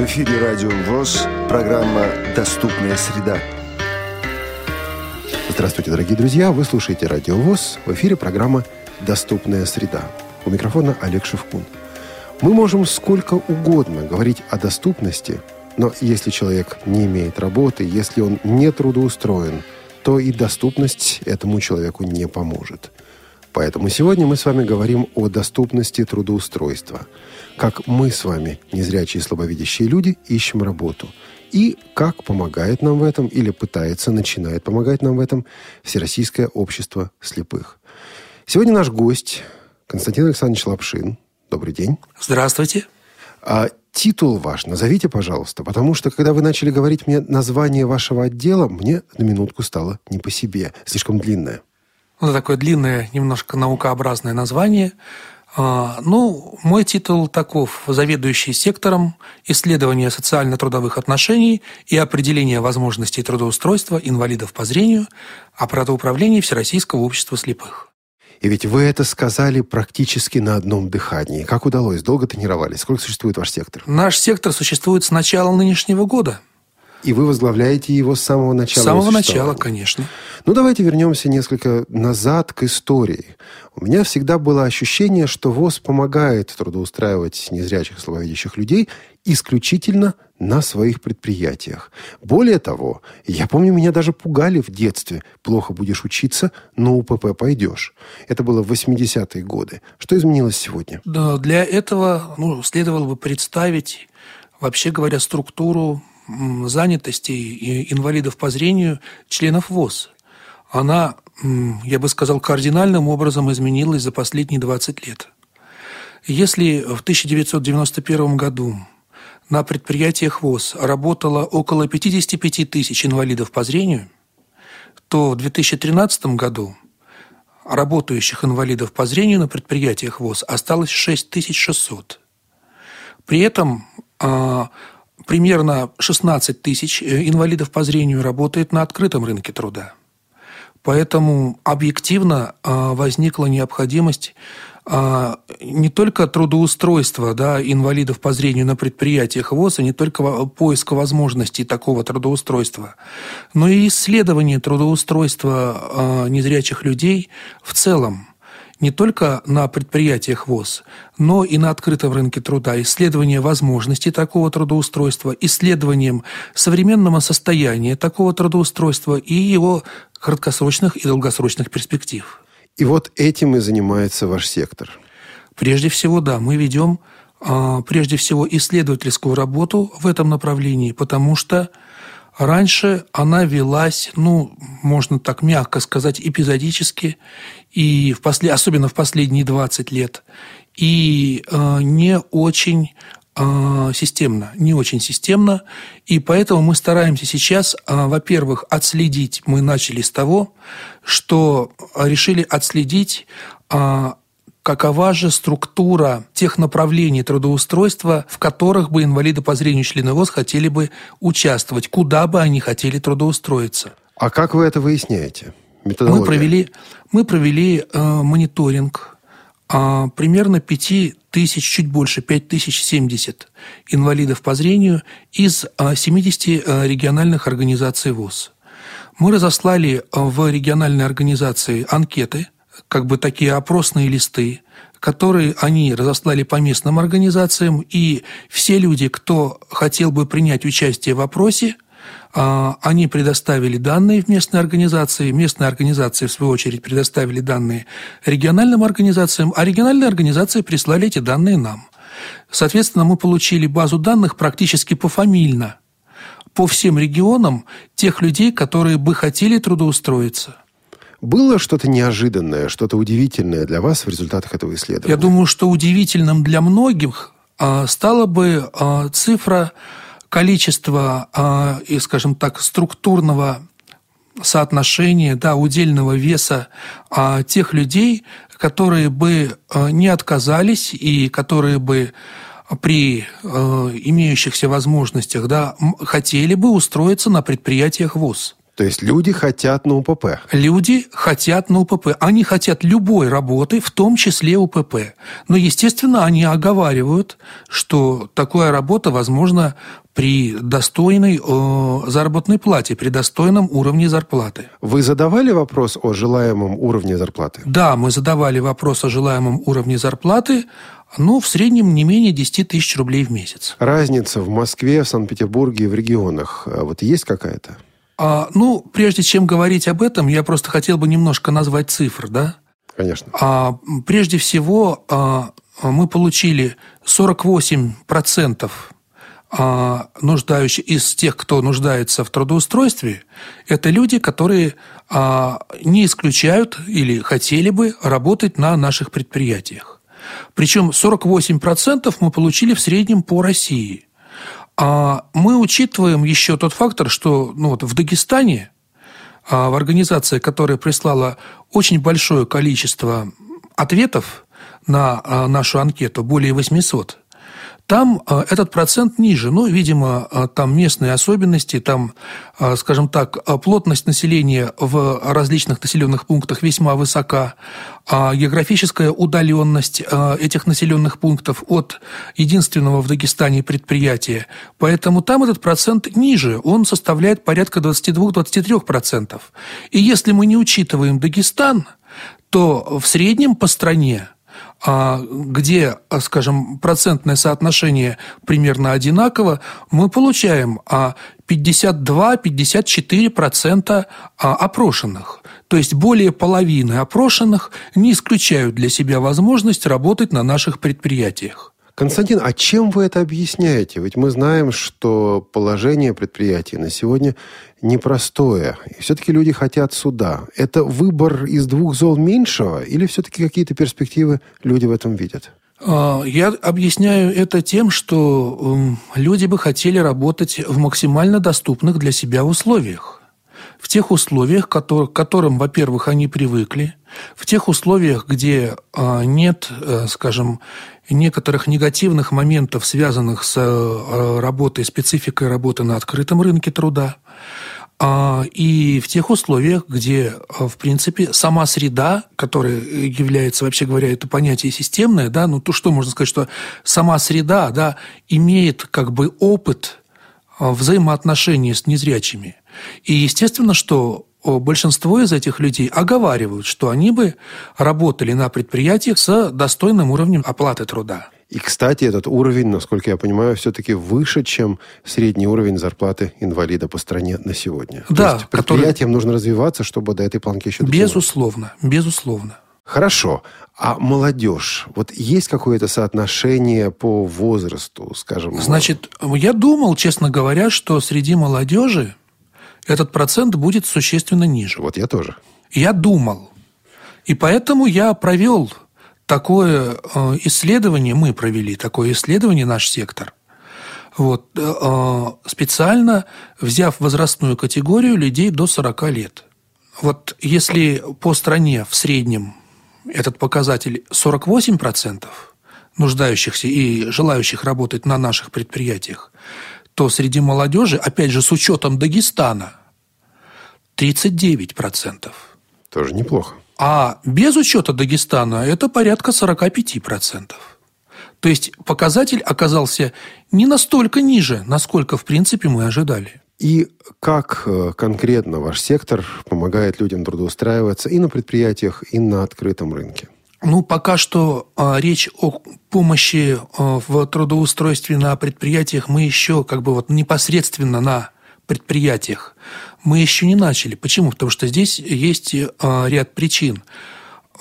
В эфире Радио ВОЗ, программа «Доступная среда». Здравствуйте, дорогие друзья! Вы слушаете Радио ВОЗ. В эфире программа «Доступная среда». У микрофона Олег Шевкун. Мы можем сколько угодно говорить о доступности, но если человек не имеет работы, если он не трудоустроен, то и доступность этому человеку не поможет. Поэтому сегодня мы с вами говорим о доступности трудоустройства. Как мы с вами, незрячие и слабовидящие люди, ищем работу. И как помогает нам в этом или пытается, начинает помогать нам в этом Всероссийское общество слепых. Сегодня наш гость Константин Александрович Лапшин. Добрый день. Здравствуйте. А титул ваш назовите, пожалуйста, потому что, когда вы начали говорить мне название вашего отдела, мне на минутку стало не по себе, слишком длинное. Ну, такое длинное, немножко наукообразное название. А, ну, мой титул таков – заведующий сектором исследования социально-трудовых отношений и определения возможностей трудоустройства инвалидов по зрению аппарата управления Всероссийского общества слепых. И ведь вы это сказали практически на одном дыхании. Как удалось? Долго тренировались? Сколько существует ваш сектор? Наш сектор существует с начала нынешнего года. И вы возглавляете его с самого начала? С самого начала, конечно. Ну, давайте вернемся несколько назад к истории. У меня всегда было ощущение, что ВОЗ помогает трудоустраивать незрячих слабовидящих людей исключительно на своих предприятиях. Более того, я помню, меня даже пугали в детстве. Плохо будешь учиться, но УПП пойдешь. Это было в 80-е годы. Что изменилось сегодня? Да, для этого ну, следовало бы представить, вообще говоря, структуру занятости инвалидов по зрению членов ВОЗ. Она, я бы сказал, кардинальным образом изменилась за последние 20 лет. Если в 1991 году на предприятиях ВОЗ работало около 55 тысяч инвалидов по зрению, то в 2013 году работающих инвалидов по зрению на предприятиях ВОЗ осталось 6600. При этом а, примерно 16 тысяч э, инвалидов по зрению работает на открытом рынке труда. Поэтому объективно а, возникла необходимость а, не только трудоустройства да, инвалидов по зрению на предприятиях ВОЗ, а не только поиска возможностей такого трудоустройства, но и исследование трудоустройства незрячих людей в целом не только на предприятиях ВОЗ, но и на открытом рынке труда, исследование возможностей такого трудоустройства, исследованием современного состояния такого трудоустройства и его краткосрочных и долгосрочных перспектив. И вот этим и занимается ваш сектор. Прежде всего, да, мы ведем а, прежде всего исследовательскую работу в этом направлении, потому что Раньше она велась, ну, можно так мягко сказать, эпизодически, и в после, особенно в последние 20 лет, и э, не очень э, системно, не очень системно, и поэтому мы стараемся сейчас, э, во-первых, отследить, мы начали с того, что решили отследить э, какова же структура тех направлений трудоустройства, в которых бы инвалиды по зрению члены ВОЗ хотели бы участвовать, куда бы они хотели трудоустроиться. А как вы это выясняете? Мы провели, мы провели э, мониторинг э, примерно 5 тысяч, чуть больше, 5 тысяч 70 инвалидов по зрению из э, 70 э, региональных организаций ВОЗ. Мы разослали э, в региональные организации анкеты – как бы такие опросные листы, которые они разослали по местным организациям, и все люди, кто хотел бы принять участие в опросе, а, они предоставили данные в местной организации, местные организации, в свою очередь, предоставили данные региональным организациям, а региональные организации прислали эти данные нам. Соответственно, мы получили базу данных практически пофамильно по всем регионам тех людей, которые бы хотели трудоустроиться – было что-то неожиданное, что-то удивительное для вас в результатах этого исследования? Я думаю, что удивительным для многих а, стала бы а, цифра количества, а, и, скажем так, структурного соотношения, да, удельного веса тех людей, которые бы не отказались и которые бы при имеющихся возможностях да, хотели бы устроиться на предприятиях ВУЗ. То есть люди хотят на УПП? Люди хотят на УПП. Они хотят любой работы, в том числе УПП. Но, естественно, они оговаривают, что такая работа возможна при достойной э, заработной плате, при достойном уровне зарплаты. Вы задавали вопрос о желаемом уровне зарплаты? Да, мы задавали вопрос о желаемом уровне зарплаты, ну, в среднем не менее 10 тысяч рублей в месяц. Разница в Москве, в Санкт-Петербурге и в регионах, а вот есть какая-то? А, ну, прежде чем говорить об этом, я просто хотел бы немножко назвать цифр, да? Конечно. А, прежде всего, а, мы получили 48% а, нуждающих из тех, кто нуждается в трудоустройстве, это люди, которые а, не исключают или хотели бы работать на наших предприятиях. Причем 48% мы получили в среднем по России. А мы учитываем еще тот фактор, что ну, вот в Дагестане, а, в организации, которая прислала очень большое количество ответов на а, нашу анкету, более 800, там а, этот процент ниже. Ну, видимо, а, там местные особенности, там, а, скажем так, плотность населения в различных населенных пунктах весьма высока, а географическая удаленность этих населенных пунктов от единственного в Дагестане предприятия. Поэтому там этот процент ниже, он составляет порядка 22-23%. И если мы не учитываем Дагестан, то в среднем по стране где, скажем, процентное соотношение примерно одинаково, мы получаем 52-54% а, опрошенных. То есть более половины опрошенных не исключают для себя возможность работать на наших предприятиях. Константин, а чем вы это объясняете? Ведь мы знаем, что положение предприятий на сегодня непростое. И все-таки люди хотят суда. Это выбор из двух зол меньшего или все-таки какие-то перспективы люди в этом видят? А, я объясняю это тем, что эм, люди бы хотели работать в максимально доступных для себя условиях. В тех условиях, к которым, во-первых, они привыкли, в тех условиях, где а, нет, э, скажем, некоторых негативных моментов, связанных с э, работой, спецификой работы на открытом рынке труда, а, и в тех условиях, где, э, в принципе, сама среда, которая является, вообще говоря, это понятие системное, да, ну то что можно сказать, что сама среда, да, имеет как бы опыт взаимоотношений с незрячими. И естественно, что большинство из этих людей оговаривают, что они бы работали на предприятиях с достойным уровнем оплаты труда. И, кстати, этот уровень, насколько я понимаю, все-таки выше, чем средний уровень зарплаты инвалида по стране на сегодня. Да. То есть предприятиям который... нужно развиваться, чтобы до этой планки еще дотянуть. Безусловно, безусловно. Хорошо. А молодежь? Вот есть какое-то соотношение по возрасту, скажем? Значит, я думал, честно говоря, что среди молодежи этот процент будет существенно ниже. Вот я тоже. Я думал. И поэтому я провел такое э, исследование, мы провели такое исследование, наш сектор, вот, э, специально взяв возрастную категорию людей до 40 лет. Вот если по стране в среднем этот показатель 48% нуждающихся и желающих работать на наших предприятиях, то среди молодежи, опять же, с учетом Дагестана, 39%. Тоже неплохо. А без учета Дагестана это порядка 45%. То есть показатель оказался не настолько ниже, насколько, в принципе, мы ожидали. И как э, конкретно ваш сектор помогает людям трудоустраиваться и на предприятиях, и на открытом рынке? Ну, пока что а, речь о помощи а, в трудоустройстве на предприятиях мы еще как бы вот непосредственно на предприятиях мы еще не начали. Почему? Потому что здесь есть а, ряд причин.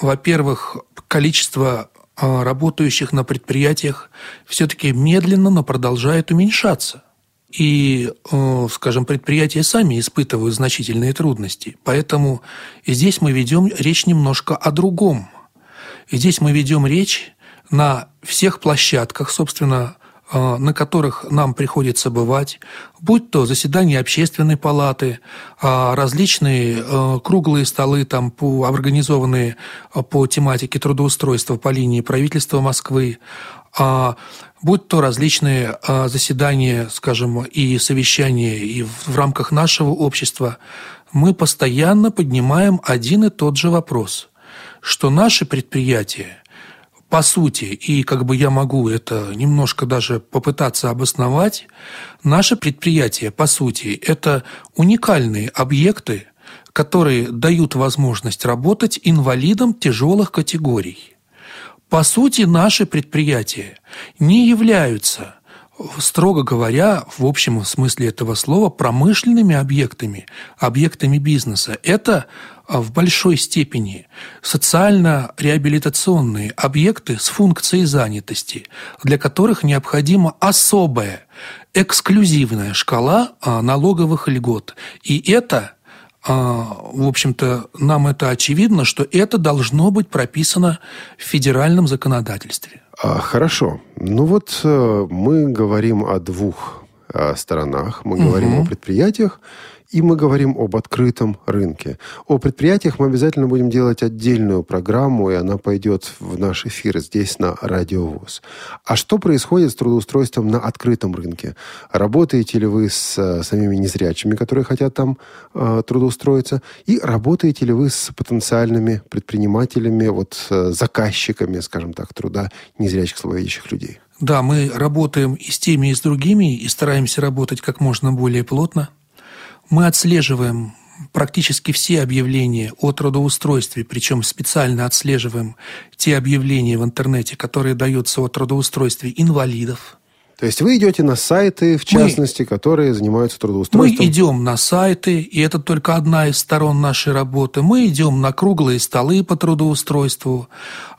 Во-первых, количество а, работающих на предприятиях все-таки медленно, но продолжает уменьшаться. И, а, скажем, предприятия сами испытывают значительные трудности. Поэтому здесь мы ведем речь немножко о другом – здесь мы ведем речь на всех площадках, собственно, э, на которых нам приходится бывать, будь то заседания общественной палаты, а, различные э, круглые столы, там, по, организованные э, по тематике трудоустройства по линии правительства Москвы, а, будь то различные заседания, скажем, и совещания и в рамках нашего общества, мы постоянно поднимаем один и тот же вопрос, что наши предприятия по сути, и как бы я могу это немножко даже попытаться обосновать, наши предприятия, по сути, это уникальные объекты, которые дают возможность работать инвалидам тяжелых категорий. По сути, наши предприятия не являются строго говоря, в общем смысле этого слова, промышленными объектами, объектами бизнеса. Это а, в большой степени социально-реабилитационные объекты с функцией занятости, для которых необходима особая, эксклюзивная шкала а, налоговых льгот. И это в общем-то, нам это очевидно, что это должно быть прописано в федеральном законодательстве. А, хорошо. Ну вот э, мы говорим о двух э, сторонах. Мы угу. говорим о предприятиях и мы говорим об открытом рынке. О предприятиях мы обязательно будем делать отдельную программу, и она пойдет в наш эфир здесь на Радио ВОЗ. А что происходит с трудоустройством на открытом рынке? Работаете ли вы с э, самими незрячими, которые хотят там э, трудоустроиться? И работаете ли вы с потенциальными предпринимателями, вот э, заказчиками, скажем так, труда незрячих слабовидящих людей? Да, мы работаем и с теми, и с другими, и стараемся работать как можно более плотно. Мы отслеживаем практически все объявления о трудоустройстве, причем специально отслеживаем те объявления в интернете, которые даются о трудоустройстве инвалидов. То есть вы идете на сайты, в частности, мы, которые занимаются трудоустройством? Мы идем на сайты, и это только одна из сторон нашей работы. Мы идем на круглые столы по трудоустройству.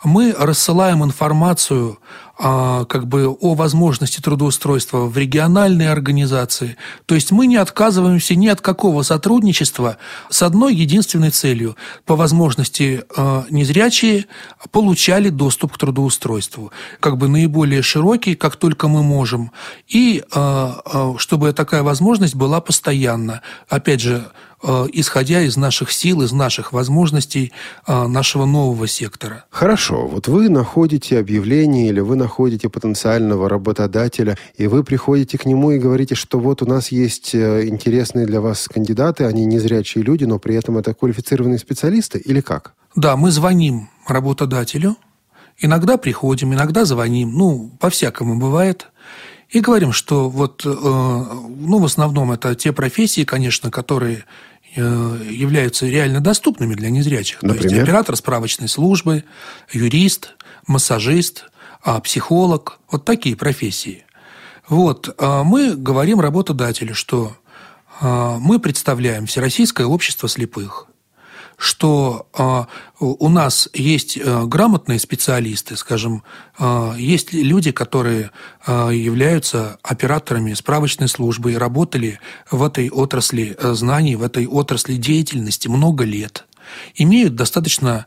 Мы рассылаем информацию как бы о возможности трудоустройства в региональные организации. То есть мы не отказываемся ни от какого сотрудничества с одной единственной целью. По возможности а, незрячие получали доступ к трудоустройству. Как бы наиболее широкий, как только мы можем. И а, чтобы такая возможность была постоянна. Опять же, исходя из наших сил, из наших возможностей э, нашего нового сектора. Хорошо. Вот вы находите объявление или вы находите потенциального работодателя, и вы приходите к нему и говорите, что вот у нас есть э, интересные для вас кандидаты, они незрячие люди, но при этом это квалифицированные специалисты или как? Да, мы звоним работодателю, иногда приходим, иногда звоним, ну, по-всякому бывает – и говорим, что вот, ну, в основном это те профессии, конечно, которые Э, являются реально доступными для незрячих. Например? То есть оператор справочной службы, юрист, массажист, а, психолог, вот такие профессии. Вот, а мы говорим работодателю, что а, мы представляем Всероссийское общество слепых что а, у нас есть а, грамотные специалисты, скажем, а, есть люди, которые являются операторами справочной службы и работали в этой отрасли знаний, в этой отрасли деятельности много лет, имеют достаточно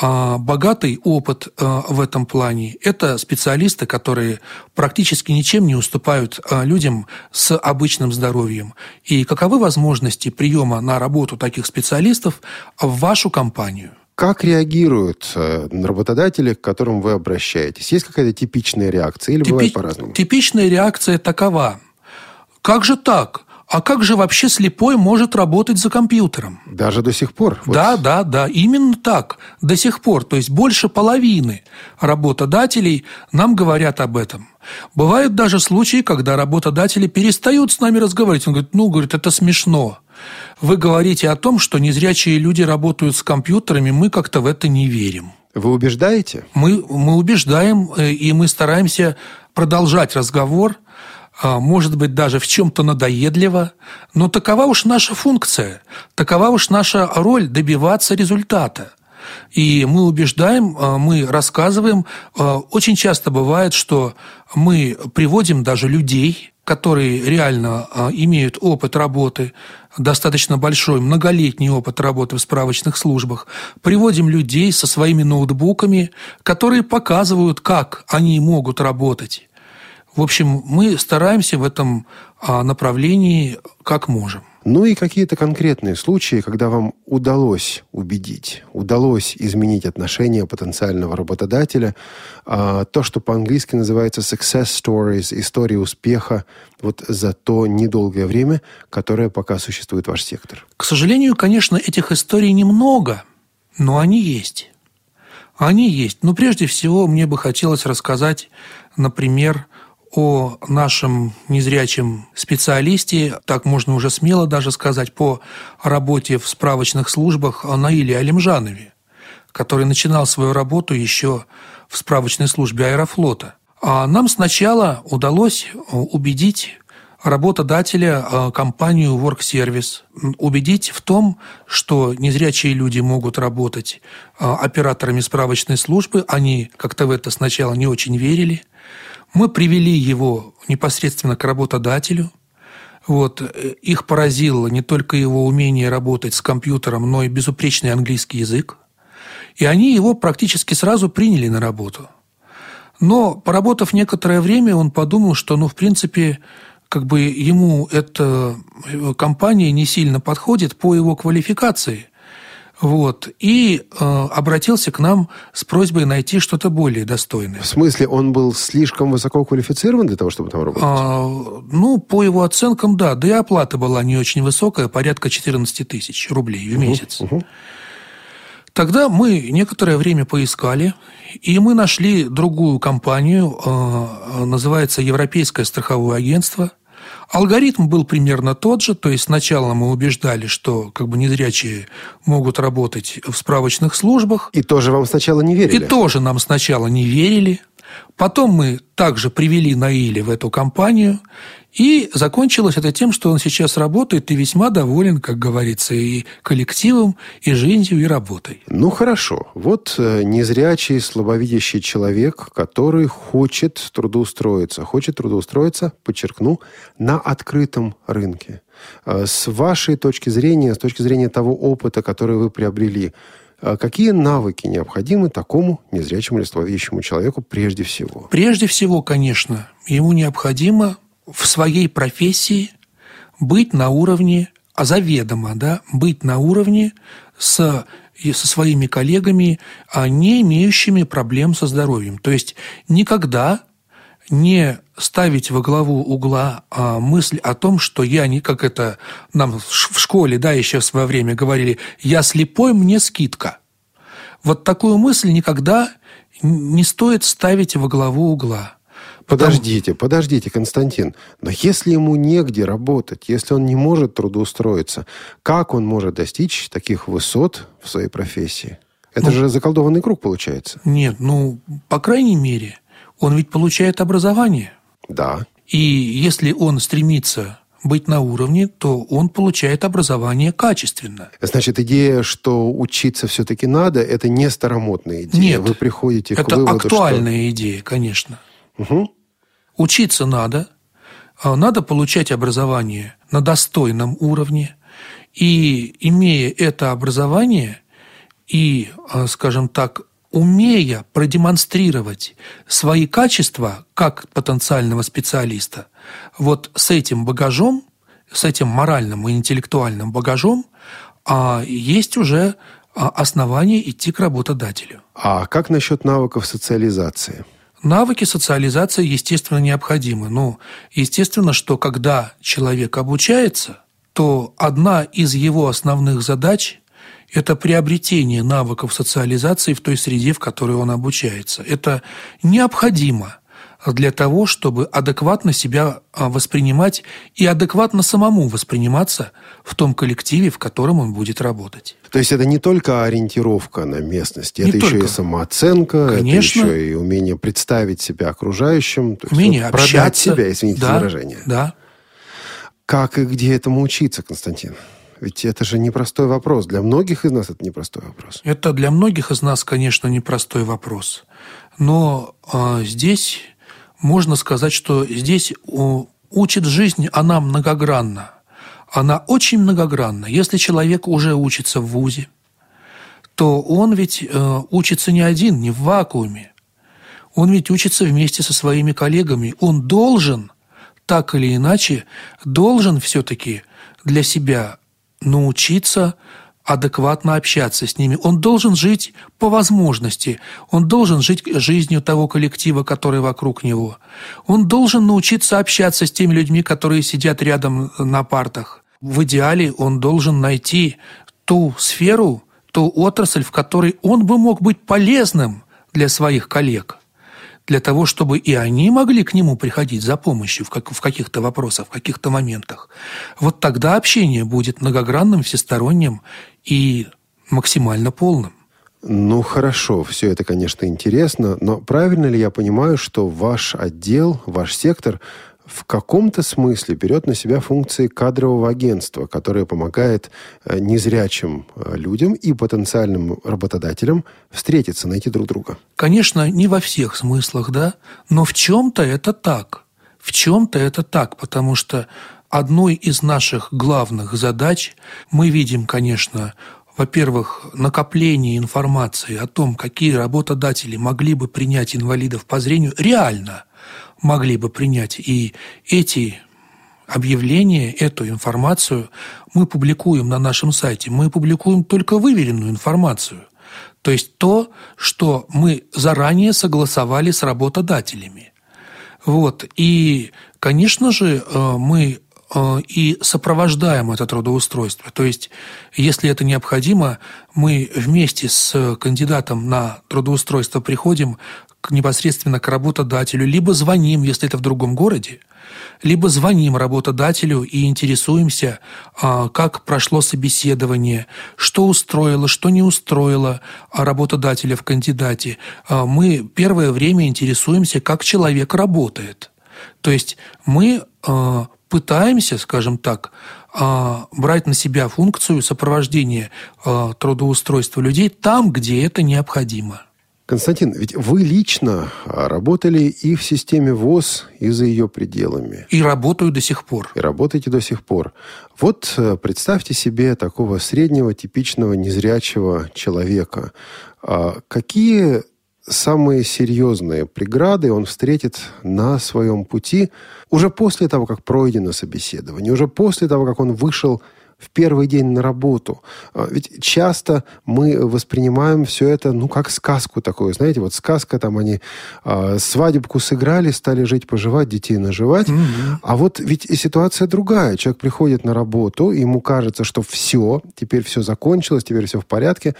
богатый опыт а, в этом плане. Это специалисты, которые практически ничем не уступают а, людям с обычным здоровьем. И каковы возможности приема на работу таких специалистов в вашу компанию? Как реагируют э, работодатели, к которым вы обращаетесь? Есть какая-то типичная реакция или Типи... бывает по-разному? Типичная реакция такова. Как же так? А как же вообще слепой может работать за компьютером? Даже до сих пор? Вот. Да, да, да, именно так, до сих пор. То есть больше половины работодателей нам говорят об этом. Бывают даже случаи, когда работодатели перестают с нами разговаривать. Он говорит, ну, говорит, это смешно. Вы говорите о том, что незрячие люди работают с компьютерами, мы как-то в это не верим. Вы убеждаете? Мы, мы убеждаем, э, и мы стараемся продолжать разговор – может быть, даже в чем-то надоедливо, но такова уж наша функция, такова уж наша роль добиваться результата. И мы убеждаем, а, мы рассказываем. А, очень часто бывает, что мы приводим даже людей, которые реально имеют опыт работы, достаточно большой, многолетний опыт работы в справочных службах, приводим людей со своими ноутбуками, которые показывают, как они могут работать В общем, мы стараемся в этом а, направлении как можем. Ну и какие-то конкретные случаи, когда вам удалось убедить, удалось изменить отношение потенциального работодателя, а, то, что по-английски называется success stories, истории успеха, вот за то недолгое время, которое пока существует ваш сектор. К сожалению, конечно, этих историй немного, но они есть. Они есть. Но прежде всего мне бы хотелось рассказать, например, о нашем незрячем специалисте, так можно уже смело даже сказать, по работе в справочных службах Наиле Алимжанове, который начинал свою работу еще в справочной службе аэрофлота. А нам сначала удалось убедить работодателя э, компанию Work Service, убедить в том, что незрячие люди могут работать э, операторами справочной службы. Они как-то в это сначала не очень верили – мы привели его непосредственно к работодателю. Вот. Их поразило не только его умение работать с компьютером, но и безупречный английский язык. И они его практически сразу приняли на работу. Но, поработав некоторое время, он подумал, что, ну, в принципе, как бы ему эта компания не сильно подходит по его квалификации. Вот. И э, обратился к нам с просьбой найти что-то более достойное. В смысле, он был слишком высоко квалифицирован для того, чтобы там работать? А, ну, по его оценкам, да. Да и оплата была не очень высокая, порядка 14 тысяч рублей в месяц. Угу, угу. Тогда мы некоторое время поискали, и мы нашли другую компанию, э, называется Европейское страховое агентство – Алгоритм был примерно тот же, то есть сначала мы убеждали, что как бы незрячие могут работать в справочных службах. И тоже вам сначала не верили? И тоже нам сначала не верили. Потом мы также привели Наиля в эту компанию, и закончилось это тем, что он сейчас работает и весьма доволен, как говорится, и коллективом, и жизнью, и работой. Ну, хорошо. Вот э, незрячий, слабовидящий человек, который хочет трудоустроиться. Хочет трудоустроиться, подчеркну, на открытом рынке. Э, с вашей точки зрения, с точки зрения того опыта, который вы приобрели, э, Какие навыки необходимы такому незрячему или слабовидящему человеку прежде всего? Прежде всего, конечно, ему необходимо в своей профессии быть на уровне, а заведомо, да, быть на уровне с, со своими коллегами, а не имеющими проблем со здоровьем. То есть никогда не ставить во главу угла а, мысль о том, что я не, как это нам в школе, да, еще в свое время говорили, я слепой, мне скидка. Вот такую мысль никогда не стоит ставить во главу угла. Подождите, подождите, Константин. Но если ему негде работать, если он не может трудоустроиться, как он может достичь таких высот в своей профессии? Это ну, же заколдованный круг получается. Нет, ну, по крайней мере, он ведь получает образование. Да. И если он стремится быть на уровне, то он получает образование качественно. Значит, идея, что учиться все-таки надо, это не старомодная идея. Нет, Вы приходите к это выводу, актуальная что... идея, конечно. Угу. Учиться надо, а надо получать образование на достойном уровне, и имея это образование и, а, скажем так, умея продемонстрировать свои качества как потенциального специалиста, вот с этим багажом, с этим моральным и интеллектуальным багажом, а есть уже основания идти к работодателю. А как насчет навыков социализации? Навыки социализации, естественно, необходимы. Но естественно, что когда человек обучается, то одна из его основных задач – это приобретение навыков социализации в той среде, в которой он обучается. Это необходимо – для того, чтобы адекватно себя а, воспринимать и адекватно самому восприниматься в том коллективе, в котором он будет работать. То есть это не только ориентировка на местность, не это только. еще и самооценка, Конечно. это еще и умение представить себя окружающим, то умение есть, вот, общаться. продать себя, извините да, за выражение. Да. Как и где этому учиться, Константин? Ведь это же непростой вопрос. Для многих из нас это непростой вопрос. Это для многих из нас, конечно, непростой вопрос. Но э, здесь можно сказать, что здесь учит жизнь, она многогранна. Она очень многогранна. Если человек уже учится в ВУЗе, то он ведь э, учится не один, не в вакууме. Он ведь учится вместе со своими коллегами. Он должен, так или иначе, должен все-таки для себя научиться адекватно общаться с ними. Он должен жить по возможности. Он должен жить жизнью того коллектива, который вокруг него. Он должен научиться общаться с теми людьми, которые сидят рядом на партах. В идеале он должен найти ту сферу, ту отрасль, в которой он бы мог быть полезным для своих коллег, для того, чтобы и они могли к нему приходить за помощью в, как, в каких-то вопросах, в каких-то моментах. Вот тогда общение будет многогранным, всесторонним и максимально полным. Ну, хорошо, все это, конечно, интересно, но правильно ли я понимаю, что ваш отдел, ваш сектор в каком-то смысле берет на себя функции кадрового агентства, которое помогает э, незрячим э, людям и потенциальным работодателям встретиться, найти друг друга. Конечно, не во всех смыслах, да, но в чем-то это так. В чем-то это так, потому что одной из наших главных задач мы видим, конечно, во-первых, накопление информации о том, какие работодатели могли бы принять инвалидов по зрению, реально – могли бы принять. И эти объявления, эту информацию мы публикуем на нашем сайте. Мы публикуем только выверенную информацию. То есть то, что мы заранее согласовали с работодателями. Вот. И, конечно же, э, мы и сопровождаем это трудоустройство. То есть, если это необходимо, мы вместе с кандидатом на трудоустройство приходим непосредственно к работодателю, либо звоним, если это в другом городе, либо звоним работодателю и интересуемся, а, как прошло собеседование, что устроило, что не устроило работодателя в кандидате. А, мы первое время интересуемся, как человек работает. То есть мы пытаемся, скажем так, брать на себя функцию сопровождения трудоустройства людей там, где это необходимо. Константин, ведь вы лично работали и в системе ВОЗ, и за ее пределами. И работаю до сих пор. И работаете до сих пор. Вот э, представьте себе такого среднего, типичного, незрячего человека. А какие самые серьезные преграды он встретит на своем пути уже после того, как пройдено собеседование, уже после того, как он вышел в первый день на работу. А, ведь часто мы воспринимаем все это, ну, как сказку такую. Знаете, вот сказка, там они э, свадебку сыграли, стали жить, поживать, детей наживать. Mm-hmm. А вот ведь и ситуация другая. Человек приходит на работу, ему кажется, что все, теперь все закончилось, теперь все в порядке.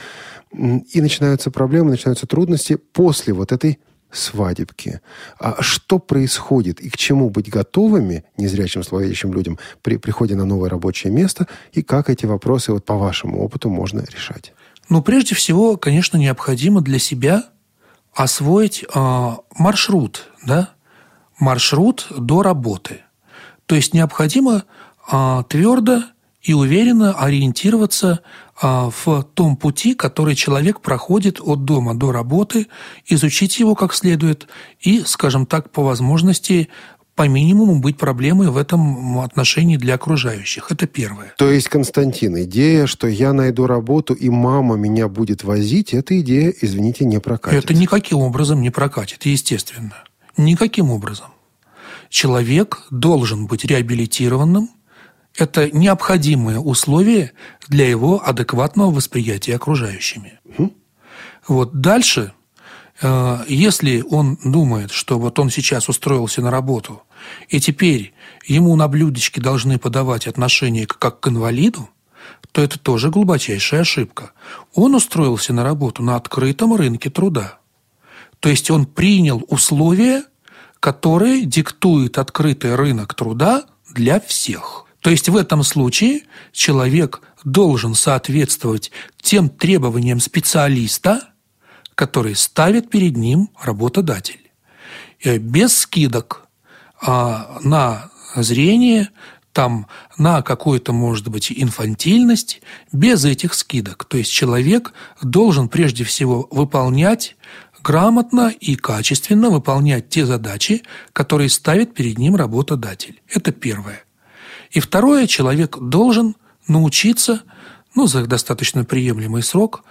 И начинаются проблемы, начинаются трудности после вот этой свадебки. А что происходит и к чему быть готовыми незрячим словоящим людям при приходе на новое рабочее место и как эти вопросы вот по вашему опыту можно решать? Ну, прежде всего, конечно, необходимо для себя освоить э, маршрут, да, маршрут до работы. То есть необходимо э, твердо и уверенно ориентироваться а, в том пути, который человек проходит от дома до работы, изучить его как следует и, скажем так, по возможности по минимуму быть проблемой в этом отношении для окружающих. Это первое. То есть, Константин, идея, что я найду работу и мама меня будет возить, эта идея, извините, не прокатит. Это никаким образом не прокатит, естественно. Никаким образом. Человек должен быть реабилитированным, это необходимое условие для его адекватного восприятия окружающими. Вот дальше, э, если он думает, что вот он сейчас устроился на работу, и теперь ему на блюдечке должны подавать отношение как к инвалиду, то это тоже глубочайшая ошибка. Он устроился на работу на открытом рынке труда. То есть он принял условия, которые диктует открытый рынок труда для всех. То есть в этом случае человек должен соответствовать тем требованиям специалиста, который ставит перед ним работодатель. Э, без скидок а на зрение, там, на какую-то, может быть, инфантильность, без этих скидок. То есть человек должен прежде всего выполнять грамотно и качественно выполнять те задачи, которые ставит перед ним работодатель. Это первое. И второе, человек должен научиться, ну, за достаточно приемлемый срок,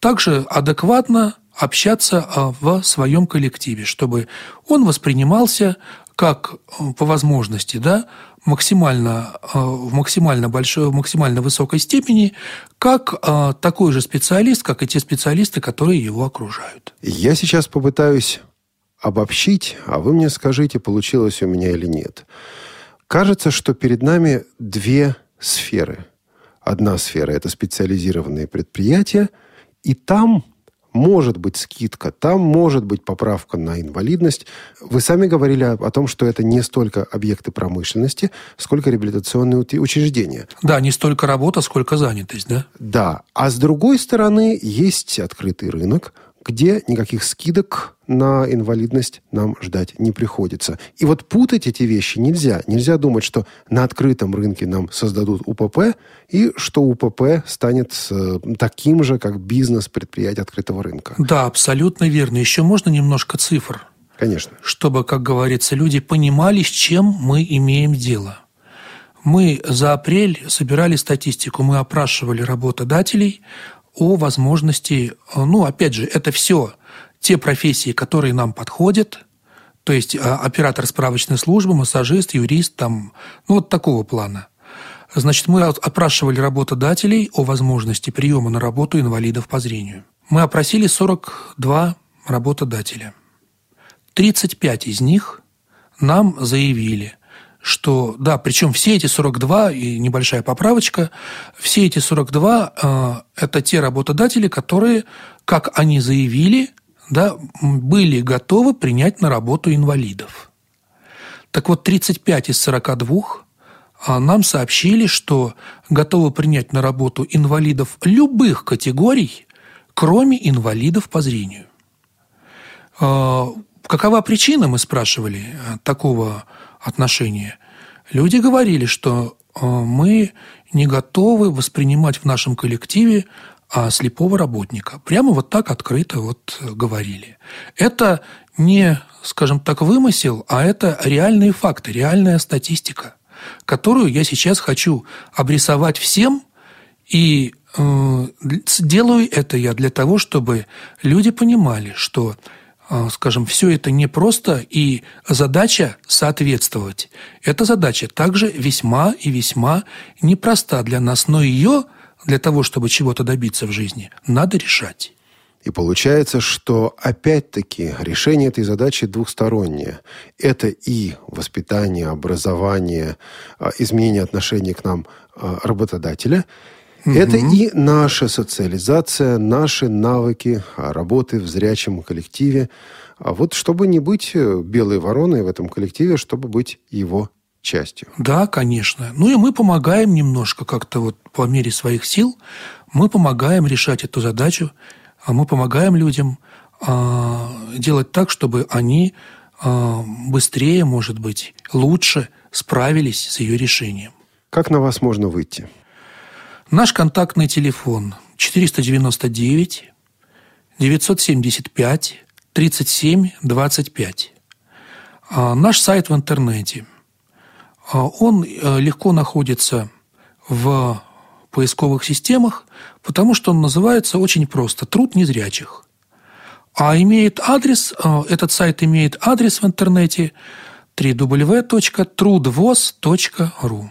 также адекватно общаться а, в своем коллективе, чтобы он воспринимался как э, по возможности, да, максимально, э, в максимально большой, в максимально высокой степени, как э, такой же специалист, как и те специалисты, которые его окружают. Я сейчас попытаюсь обобщить, а вы мне скажите, получилось у меня или нет. Кажется, что перед нами две сферы. Одна сфера – это специализированные предприятия, и там может быть скидка, там может быть поправка на инвалидность. Вы сами говорили о, о том, что это не столько объекты промышленности, сколько реабилитационные учреждения. Да, не столько работа, сколько занятость, да? Да. А с другой стороны, есть открытый рынок, где никаких скидок на инвалидность нам ждать не приходится. И вот путать эти вещи нельзя. Нельзя думать, что на открытом рынке нам создадут УПП, и что УПП станет э, таким же, как бизнес предприятия открытого рынка. Да, абсолютно верно. Еще можно немножко цифр? Конечно. Чтобы, как говорится, люди понимали, с чем мы имеем дело. Мы за апрель собирали статистику, мы опрашивали работодателей о возможности, э, ну, опять же, это все те профессии, которые нам подходят, то есть а, оператор справочной службы, массажист, юрист, там, ну, вот такого плана. Значит, мы опрашивали работодателей о возможности приема на работу инвалидов по зрению. Мы опросили 42 работодателя. 35 из них нам заявили, что, да, причем все эти 42, и небольшая поправочка, все эти 42 э, – это те работодатели, которые, как они заявили, да, были готовы принять на работу инвалидов. Так вот, 35 из 42 э, нам сообщили, что готовы принять на работу инвалидов любых категорий, кроме инвалидов по зрению. Э, какова причина, мы спрашивали, э, такого отношения, люди говорили, что мы не готовы воспринимать в нашем коллективе а, слепого работника. Прямо вот так открыто вот говорили. Это не, скажем так, вымысел, а это реальные факты, реальная статистика, которую я сейчас хочу обрисовать всем, и э, делаю это я для того, чтобы люди понимали, что а, скажем, все это не просто и задача соответствовать. Эта задача также весьма и весьма непроста для нас, но ее для того, чтобы чего-то добиться в жизни, надо решать. И получается, что опять-таки решение этой задачи двухстороннее. Это и воспитание, образование, а, изменение отношения к нам а, работодателя – Угу. Это и наша социализация, наши навыки работы в зрячем коллективе. А вот чтобы не быть э, белой вороной в этом коллективе, чтобы быть его частью. Да, конечно. Ну и мы помогаем немножко как-то вот по мере своих сил. Мы помогаем решать эту задачу, а мы помогаем людям а, делать так, чтобы они а, быстрее, может быть, лучше справились с ее решением. Как на вас можно выйти? Наш контактный телефон 499 975 37 25. Наш сайт в интернете. А, он э, легко находится в поисковых системах, потому что он называется очень просто «Труд незрячих». А имеет адрес, э, этот сайт имеет адрес в интернете www.trudvoz.ru.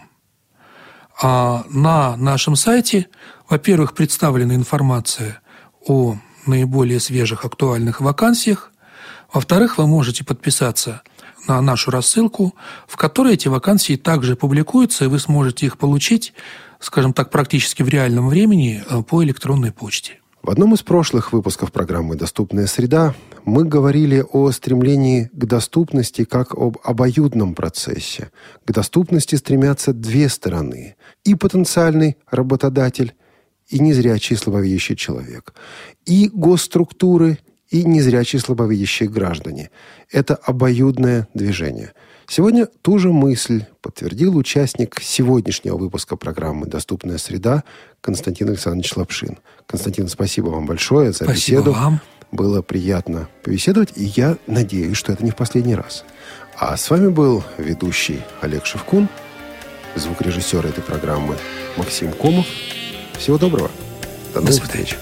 А на нашем сайте, во-первых, представлена информация о наиболее свежих актуальных вакансиях. Во-вторых, вы можете подписаться на нашу рассылку, в которой эти вакансии также публикуются, и вы сможете их получить, скажем так, практически в реальном времени э, по электронной почте. В одном из прошлых выпусков программы «Доступная среда» мы говорили о стремлении к доступности как об обоюдном процессе. К доступности стремятся две стороны. И потенциальный работодатель, и незрячий слабовидящий человек. И госструктуры, и незрячие слабовидящие граждане. Это обоюдное движение – Сегодня ту же мысль подтвердил участник сегодняшнего выпуска программы «Доступная среда» Константин Александрович Лапшин. Константин, спасибо вам большое за спасибо беседу. Вам. Было приятно побеседовать, и я надеюсь, что это не в последний раз. А с вами был ведущий Олег Шевкун, звукорежиссер этой программы Максим Комов. Всего доброго. До новых До встреч.